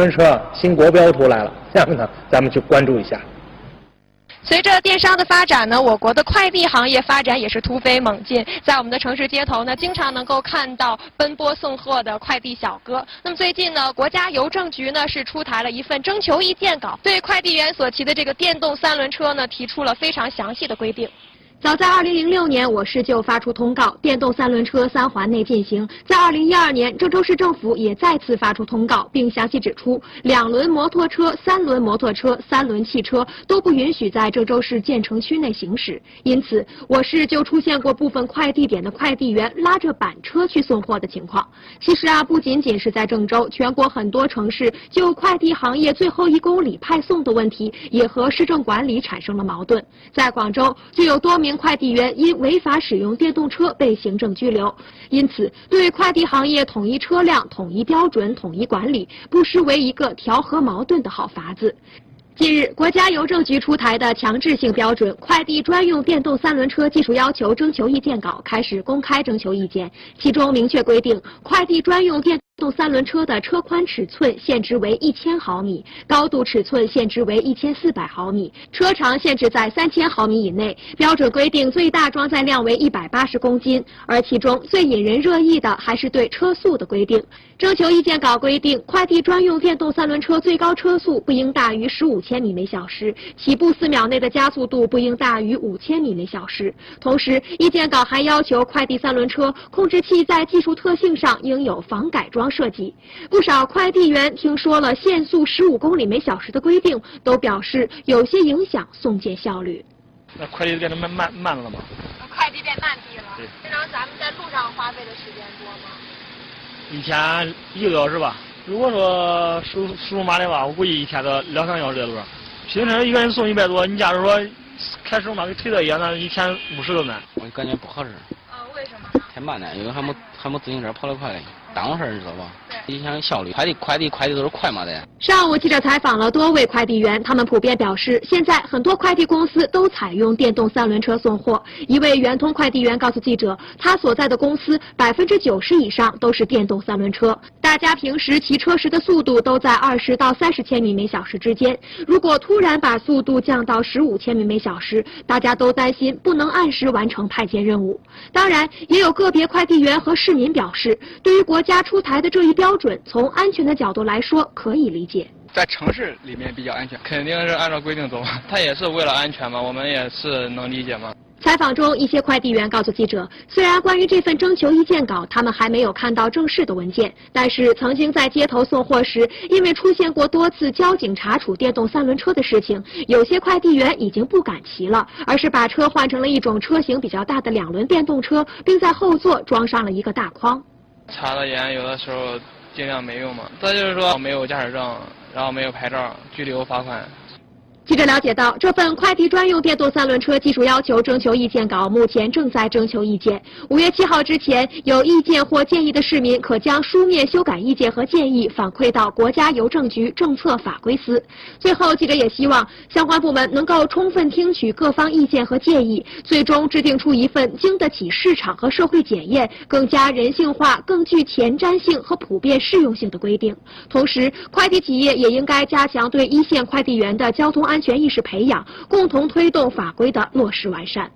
轮车新国标出来了，这样呢，咱们去关注一下。随着电商的发展呢，我国的快递行业发展也是突飞猛进。在我们的城市街头呢，经常能够看到奔波送货的快递小哥。那么最近呢，国家邮政局呢是出台了一份征求意见稿，对快递员所骑的这个电动三轮车呢提出了非常详细的规定。早在2006年，我市就发出通告，电动三轮车三环内禁行。在2012年，郑州市政府也再次发出通告，并详细指出，两轮摩托车、三轮摩托车、三轮汽车都不允许在郑州市建成区内行驶。因此，我市就出现过部分快递点的快递员拉着板车去送货的情况。其实啊，不仅仅是在郑州，全国很多城市就快递行业最后一公里派送的问题，也和市政管理产生了矛盾。在广州，就有多名。快递员因违法使用电动车被行政拘留，因此对快递行业统一车辆、统一标准、统一管理，不失为一个调和矛盾的好法子。近日，国家邮政局出台的强制性标准《快递专用电动三轮车技术要求征求意见稿》开始公开征求意见，其中明确规定，快递专用电动三轮车的车宽尺寸限值为一千毫米，高度尺寸限值为一千四百毫米，车长限制在三千毫米以内。标准规定最大装载量为一百八十公斤，而其中最引人热议的还是对车速的规定。征求意见稿规定，快递专用电动三轮车最高车速不应大于十五千米每小时，起步四秒内的加速度不应大于五千米每小时。同时，意见稿还要求快递三轮车控制器在技术特性上应有防改装。设计不少快递员听说了限速十五公里每小时的规定，都表示有些影响送件效率。那快递变得慢慢慢了吗？快递变慢递了。对。平常咱们在路上花费的时间多吗？一天一个多小时吧。如果说十十五码的话，我估计一天都两三个小时在路上。平时一个人送一百多，你假如说开十五码给推到一样，那一天五十都难。我感觉不合适。呃，为什么？太慢了，因为还没还没自行车跑得快嘞。当事儿，你知道吧？影响效率。快递快递快递都是快嘛的。上午记者采访了多位快递员，他们普遍表示，现在很多快递公司都采用电动三轮车送货。一位圆通快递员告诉记者，他所在的公司百分之九十以上都是电动三轮车。大家平时骑车时的速度都在二十到三十千米每小时之间，如果突然把速度降到十五千米每小时，大家都担心不能按时完成派件任务。当然，也有个别快递员和市民表示，对于国国家出台的这一标准，从安全的角度来说可以理解。在城市里面比较安全，肯定是按照规定走。他也是为了安全嘛，我们也是能理解嘛。采访中，一些快递员告诉记者，虽然关于这份征求意见稿，他们还没有看到正式的文件，但是曾经在街头送货时，因为出现过多次交警查处电动三轮车的事情，有些快递员已经不敢骑了，而是把车换成了一种车型比较大的两轮电动车，并在后座装上了一个大筐。查的严，有的时候尽量没用嘛。再就是说没有驾驶证，然后没有牌照，拘留罚款。记者了解到，这份快递专用电动三轮车技术要求征求意见稿目前正在征求意见。五月七号之前有意见或建议的市民，可将书面修改意见和建议反馈到国家邮政局政策法规司。最后，记者也希望相关部门能够充分听取各方意见和建议，最终制定出一份经得起市场和社会检验、更加人性化、更具前瞻性和普遍适用性的规定。同时，快递企业也应该加强对一线快递员的交通。安全意识培养，共同推动法规的落实完善。